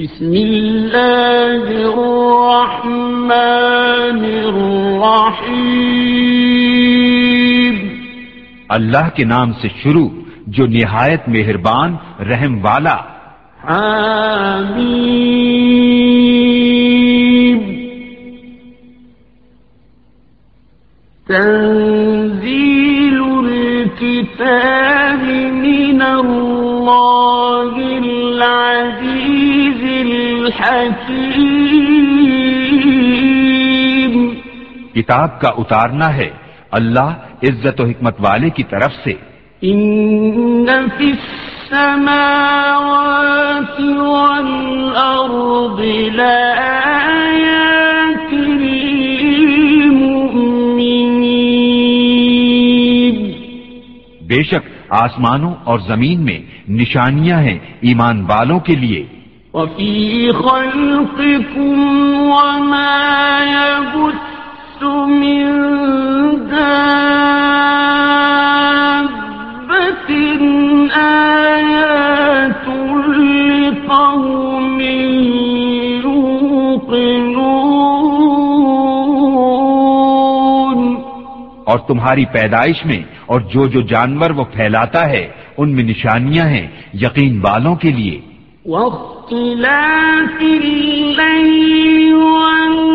بسم الله الرحمن الرحيم. اللہ کے نام سے شروع جو نہایت مہربان رحم والا۔ حميم تنزيل الكتاب من الله العزيز الحكيم. کتاب کا اتارنا ہے اللہ عزت و حکمت والے کی طرف سے۔ إن في السماوات والأرض لآيات للمؤمنين. بے شک آسمانوں اور زمین میں نشانیاں ہیں ایمان والوں کے لیے۔ وفي خلقكم وما يبث من دابة. آيات لقوم يوقنون. اور تمہاری پیدائش میں اور جو جو جانور وہ پھیلاتا ہے ان میں نشانیاں ہیں یقین والوں کے لیے۔ واختلاف الليل والنهار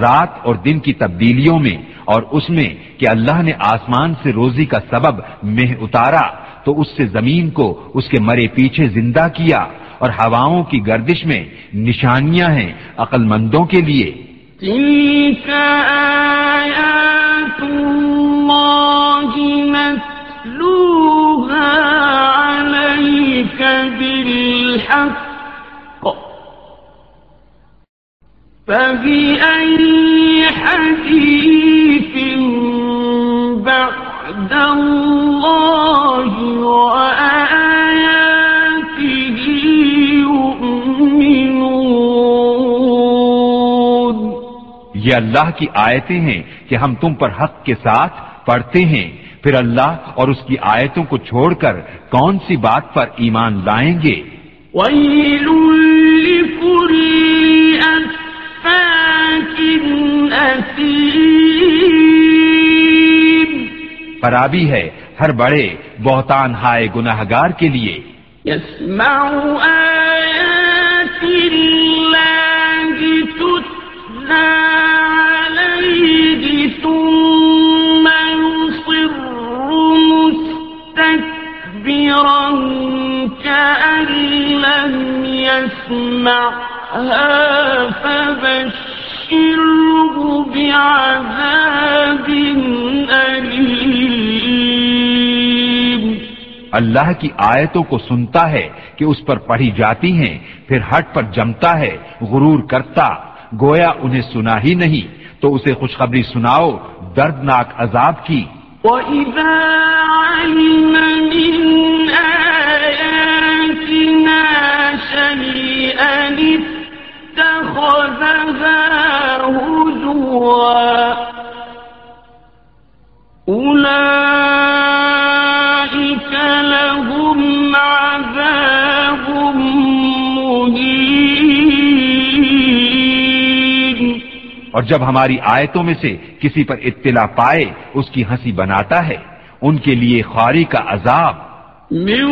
رات اور دن کی تبدیلیوں میں اور اس میں کہ اللہ نے آسمان سے روزی کا سبب مہ اتارا، تو اس سے زمین کو، اس کے مرے پیچھے زندہ کیا اور ہواؤں کی گردش میں نشانیاں ہیں عقل مندوں کے لیے۔ تلك نتلوها بالحق۔ فبأي حديث بعد الله وآياته يؤمنون؟ یہ اللہ کی آیتیں ہیں کہ ہم تم پر حق کے ساتھ پڑھتے ہیں۔ پھر اللہ اور اس کی آیتوں کو چھوڑ کر کون سی بات پر ایمان لائیں گے؟ ويل خرابی ہے ہر بڑے بہتان ہائے گناہگار کے لیے۔ الله تتلى عليه ثم كأن لم يسمعها فبشره بعذاب اللہ کی آیتوں کو سنتا ہے کہ اس پر پڑھی جاتی ہیں پھر ہٹ پر جمتا ہے غرور کرتا گویا انہیں سنا ہی نہیں تو اسے خوشخبری سناؤ دردناک عذاب کی۔ وَإِذَا عَلِمَ مِنْ آيَاتِنَا شَيْئًا اتَّخَذَهَا هُزُوًا أُولَئِكَ لَهُمْ عَذَابٌ مُهِينٌ اور جب ہماری آیتوں میں سے کسی پر اطلاع پائے اس کی ہنسی بناتا ہے ان کے لیے خواری کا عذاب۔ من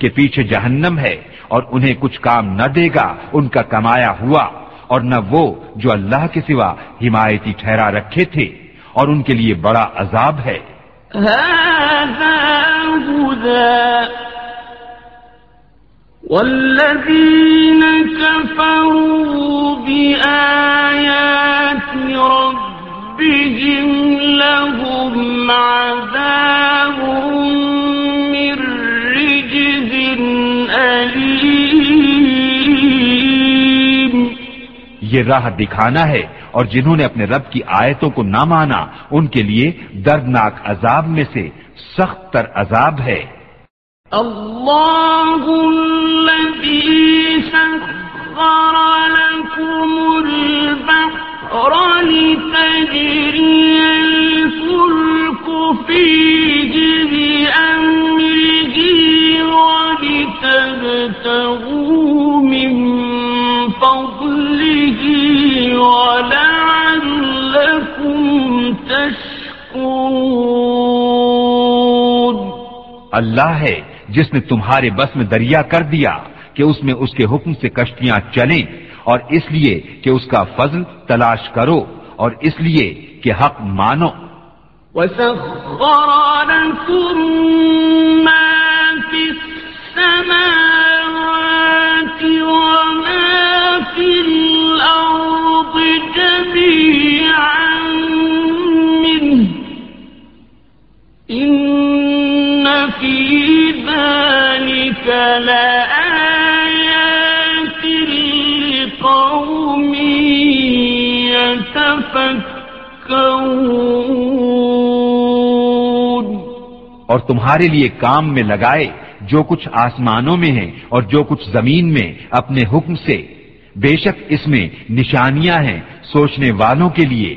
کے پیچھے جہنم ہے اور انہیں کچھ کام نہ دے گا، ان کا کمایا ہوا، اور نہ وہ جو اللہ کے سوا حمایتی ٹھہرا رکھے تھے، اور ان کے لیے بڑا عذاب ہے۔ والذين كفروا بآيات ربهم لهم عذاب یہ راہ دکھانا ہے اور جنہوں نے اپنے رب کی آیتوں کو نہ مانا، ان کے لیے دردناک عذاب میں سے سخت تر عذاب ہے۔ الله الذي سخر لكم البحر لتجري الفلك اللہ ہے جس نے تمہارے بس میں دریا کر دیا کہ اس میں اس کے حکم سے کشتیاں چلیں اور اس لیے کہ اس کا فضل تلاش کرو اور اس لیے کہ حق مانو۔ إن في ذلك لآيات لقوم يتفكرون اور تمہارے لیے کام میں لگائے جو کچھ آسمانوں میں ہے اور جو کچھ زمین میں اپنے حکم سے۔ بے شک اس میں نشانیاں ہیں سوچنے والوں کے لیے۔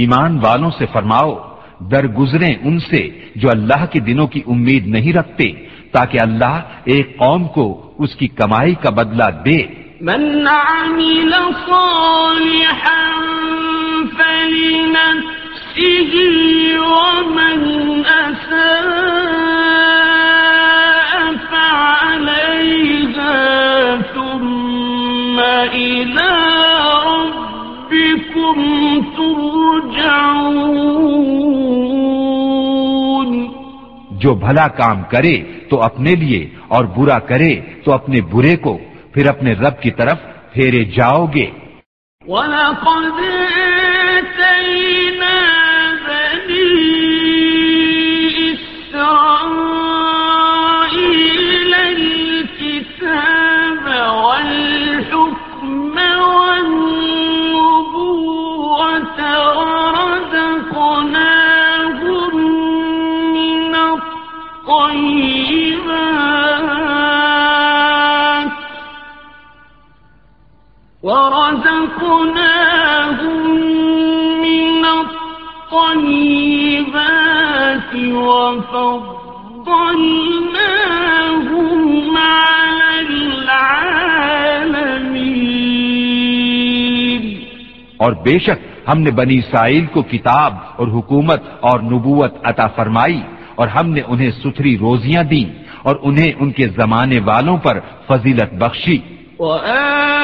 ایمان والوں سے فرماؤ در گزریں ان سے جو اللہ کے دنوں کی امید نہیں رکھتے، تاکہ اللہ ایک قوم کو اس کی کمائی کا بدلہ دے۔ من عمل صالحا فلنفسه ومن أساء فعليها ثم إلى ترجعون۔ جو بھلا کام کرے تو اپنے لیے اور برا کرے تو اپنے برے کو پھر اپنے رب کی طرف پھیرے جاؤ گے۔ وَلَقَدْ ورزقناهم من الطيبات وفضلناهم على العالمين. اور بے شک ہم نے بنی اسرائیل کو کتاب اور حکومت اور نبوت عطا فرمائی اور ہم نے انہیں ستھری روزیاں دیں اور انہیں ان کے زمانے والوں پر فضیلت بخشی۔ الأمر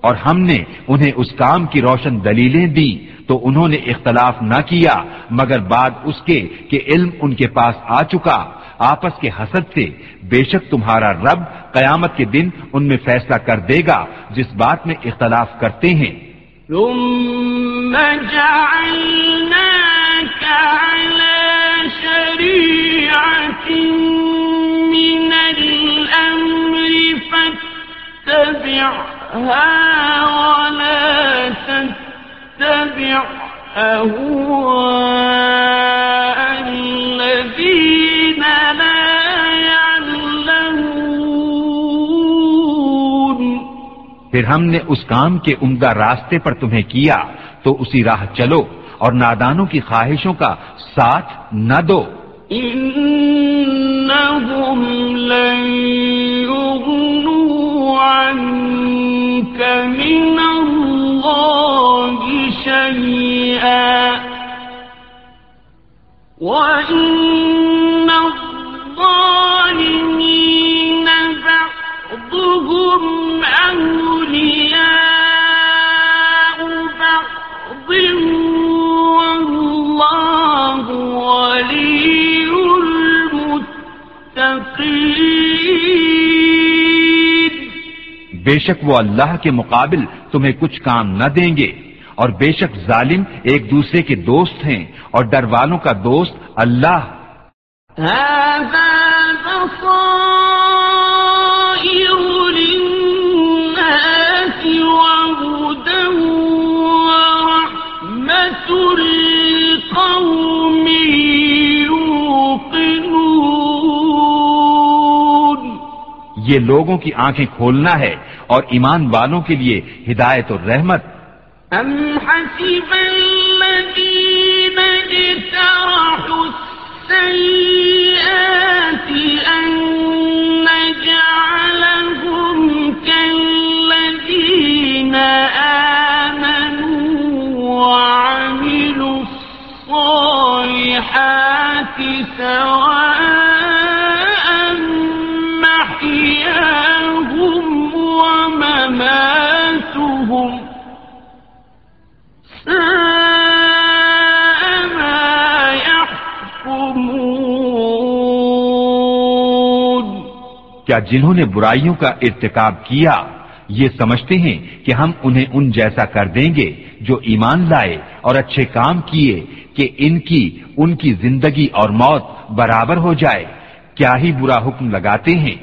اور ہم نے انہیں اس کام کی روشن دلیلیں دی تو انہوں نے اختلاف نہ کیا، مگر بعد اس کے کہ علم ان کے پاس آ چکا۔ آپس کے حسد سے بے شک تمہارا رب قیامت کے دن ان میں فیصلہ کر دے گا، جس بات میں اختلاف کرتے ہیں۔ ثم جعلناك على شريعة من الأمر فاتبعها ولا تتبع أهواء الذين لا يعلمون. پھر ہم نے اس کام کے عمدہ راستے پر تمہیں کیا تو اسی راہ چلو اور نادانوں کی خواہشوں کا ساتھ نہ دو۔ إنهم لن يغنوا عنك من الله شيئا وإن الظالمين بعضهم أولياء بعض والله ولي المتقين. بے شک وہ اللہ کے مقابل تمہیں کچھ کام نہ دیں گے۔ اور بے شک ظالم ایک دوسرے کے دوست ہیں اور ڈر والوں کا دوست اللہ۔ یہ لوگوں کی آنکھیں کھولنا ہے اور ایمان والوں کے لیے ہدایت اور رحمت۔ أم حسب الذين اجترحوا السيئات أن نجعلهم كالذين آمنوا وعملوا الصالحات سواء کیا جنہوں نے برائیوں کا ارتکاب کیا، یہ سمجھتے ہیں کہ ہم انہیں ان جیسا کر دیں گے جو ایمان لائے اور اچھے کام کیے کہ ان کی ان کی زندگی اور موت برابر ہو جائے۔ کیا ہی برا حکم لگاتے ہیں؟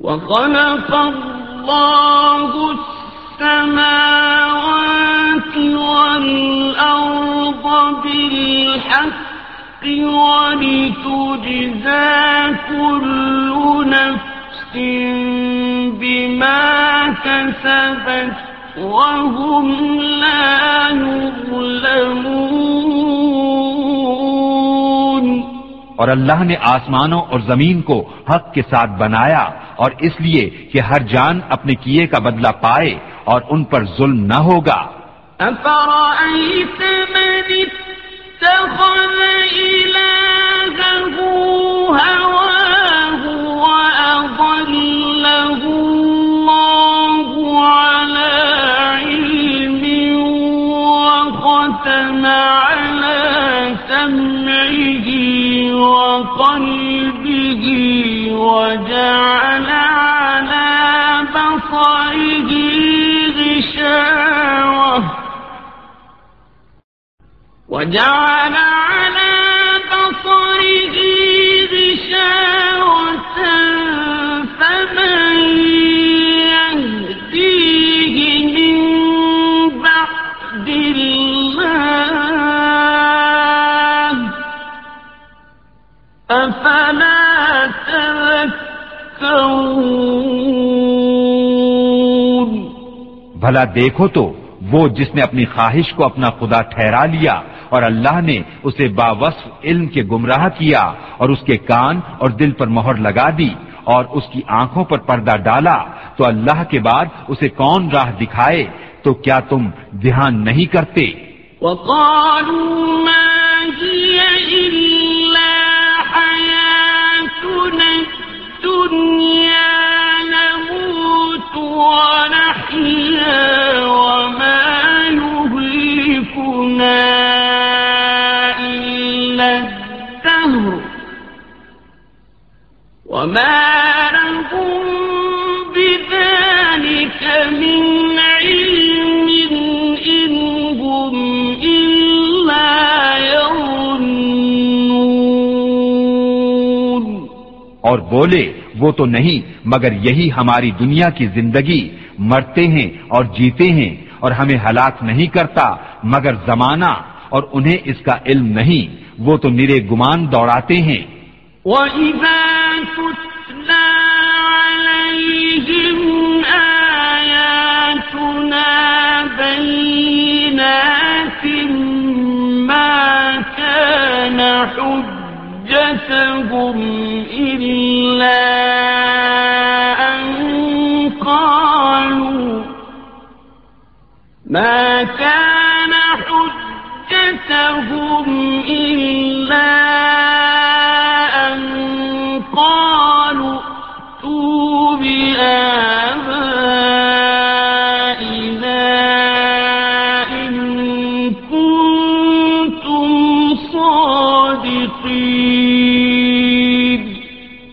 وخلق الله السماوات والأرض بالحق ولتجزى كل نفس بما كسبت وهم لا يظلمون. اور اللہ نے آسمانوں اور زمین کو حق کے ساتھ بنایا اور اس لیے کہ ہر جان اپنے کیے کا بدلہ پائے اور ان پر ظلم نہ ہوگا۔ وجعل على بصره غشاوة فمن يهديه من بعد الله أفلا تذكرون؟ بھلا دیکھو تو وہ جس نے اپنی خواہش کو اپنا خدا ٹھہرا لیا اور اللہ نے اسے باوصف علم کے گمراہ کیا اور اس کے کان اور دل پر مہر لگا دی اور اس کی آنکھوں پر پردہ ڈالا، تو اللہ کے بعد اسے کون راہ دکھائے؟ تو کیا تم دھیان نہیں کرتے؟ وقالوا ما هي إلا حياتنا الدنيا، نموت ونحيا وما لهم بذلك من علم إن هم إلا يظنون اور بولے وہ تو نہیں مگر یہی ہماری دنیا کی زندگی مرتے ہیں اور جیتے ہیں اور ہمیں ہلاک نہیں کرتا مگر زمانہ اور انہیں اس کا علم نہیں وہ تو نرے گمان دوڑاتے ہیں۔ وَإِذَا بَيِّنَاتٍ مَا كَانَ حُجَّتَهُمْ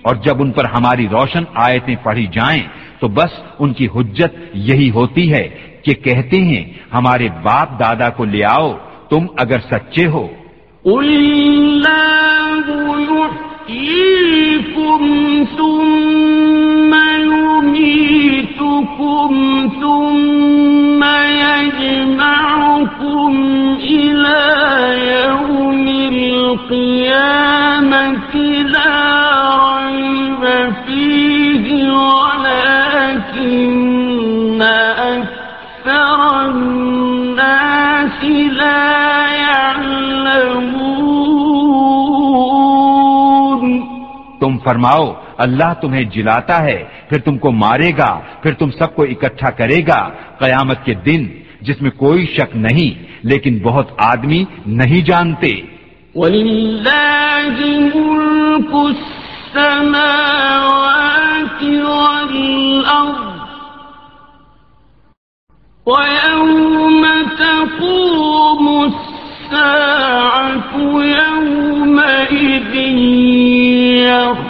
اور جب ان پر ہماری روشن آیتیں پڑھی جائیں تو بس ان کی حجت یہی ہوتی ہے کہ کہتے ہیں، ہمارے باپ دادا کو لے آؤ، تم اگر سچے ہو۔ اللہ فرماؤ، اللہ تمہیں جلاتا ہے، پھر تم کو مارے گا، پھر تم سب کو اکٹھا کرے گا۔ قیامت کے دن جس میں کوئی شک نہیں، لیکن بہت آدمی نہیں جانتے۔ ولله ملك السماوات والأرض ويوم تقوم الساعة يومئذ يخسر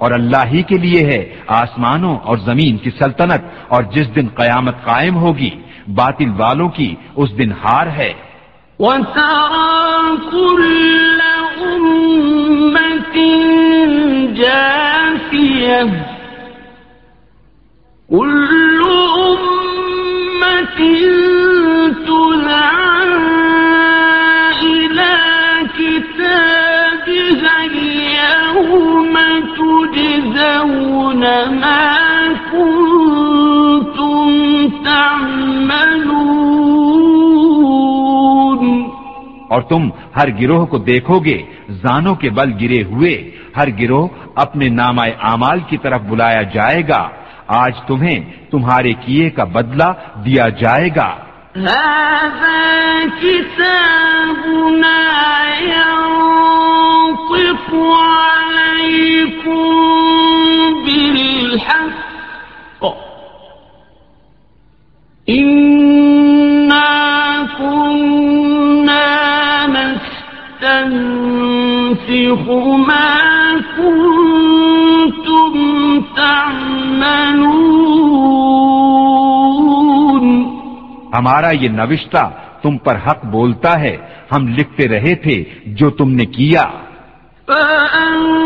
اور اللہ ہی کے لیے ہے آسمانوں اور زمین کی سلطنت اور جس دن قیامت قائم ہوگی باطل والوں کی اس دن ہار ہے۔ كل أمة ما كنتم تعملون اور تم ہر گروہ کو دیکھو گے زانوں کے بل گرے ہوئے۔ ہر گروہ اپنے نامہ اعمال کی طرف بلایا جائے گا۔ آج تمہیں تمہارے کیے کا بدلہ دیا جائے گا۔ ينطق عليكم إنا كنا نستنسخ ما كنتم تعملون ہمارا یہ نوشتہ تم پر حق بولتا ہے ہم لکھتے رہے تھے جو تم نے کیا۔ فأما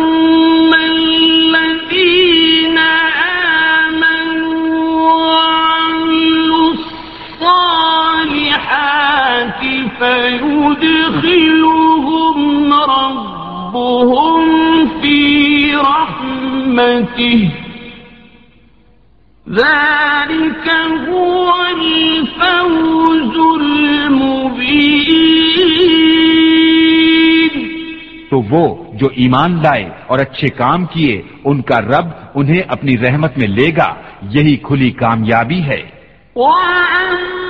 فيدخلهم ربهم في رحمته. ذلك هو الفوز المبين. تو وہ جو ایمان لائے اور اچھے کام کیے ان کا رب انہیں اپنی رحمت میں لے گا یہی کھلی کامیابی ہے۔ وأما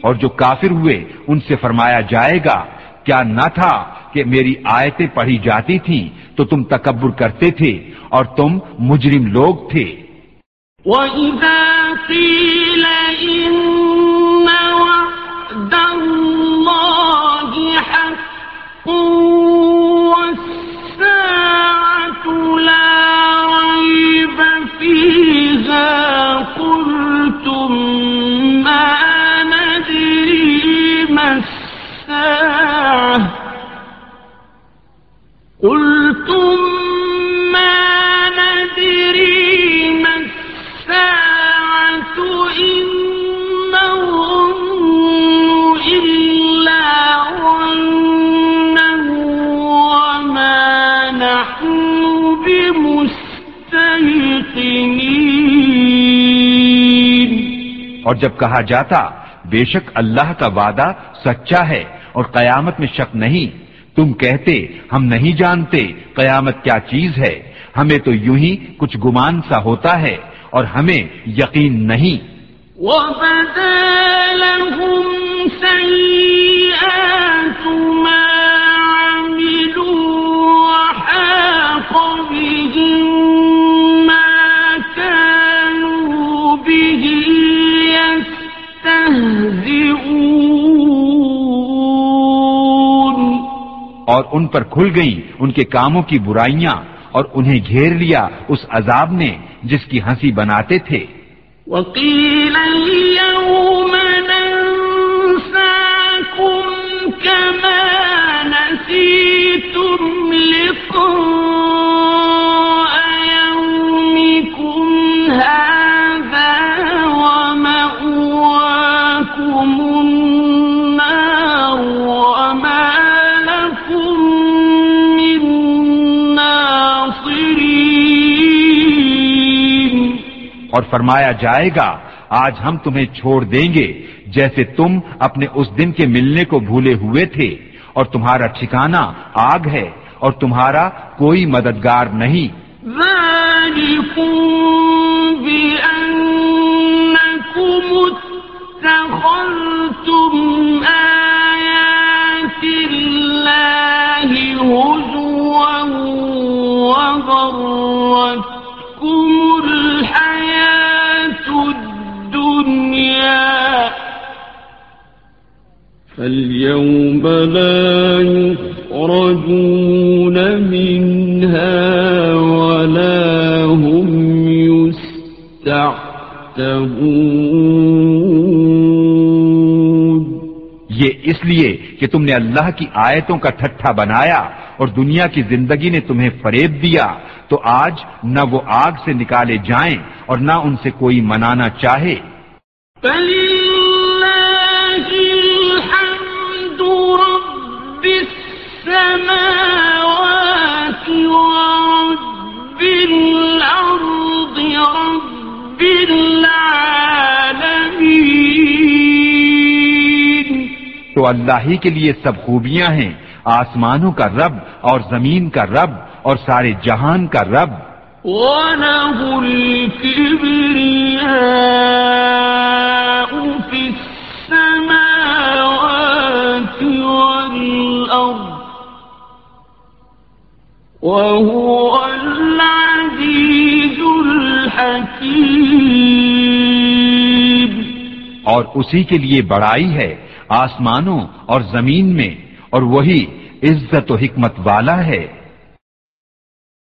اور جو کافر ہوئے، ان سے فرمایا جائے گا، کیا نہ تھا کہ میری آیتیں پڑھی جاتی تھیں، تو تم تکبر کرتے تھے اور تم مجرم لوگ تھے۔ وَإِذَا جب کہا جاتا، بے شک اللہ کا وعدہ سچا ہے اور قیامت میں شک نہیں۔ تم کہتے، ہم نہیں جانتے قیامت کیا چیز ہے۔ ہمیں تو یوں ہی کچھ گمان سا ہوتا ہے اور ہمیں یقین نہیں۔ وبدا اور ان پر کھل گئی ان کے کاموں کی برائیاں اور انہیں گھیر لیا اس عذاب نے جس کی ہنسی بناتے تھے۔ وَقِيلَ الْيَوْمَ ننساكم كَمَا اور فرمایا جائے گا، آج ہم تمہیں چھوڑ دیں گے، جیسے تم اپنے اس دن کے ملنے کو بھولے ہوئے تھے، اور تمہارا ٹھکانہ آگ ہے، اور تمہارا کوئی مددگار نہیں۔ بأنكم فاليوم لا يخرجون منها ولا هم يستعتبون. یہ اس لیے کہ تم نے اللہ کی آیتوں کا ٹھٹھا بنایا اور دنیا کی زندگی نے تمہیں فریب دیا تو آج نہ وہ آگ سے نکالے جائیں اور نہ ان سے کوئی منانا چاہے۔ تو اللہ ہی کے لیے سب خوبیاں ہیں آسمانوں کا رب اور زمین کا رب اور سارے جہان کا رب۔ في السماوات والأرض وهو العزيز حکیم اور اسی کے لیے بڑائی ہے آسمانوں اور زمین میں، اور وہی عزت و حکمت والا ہے۔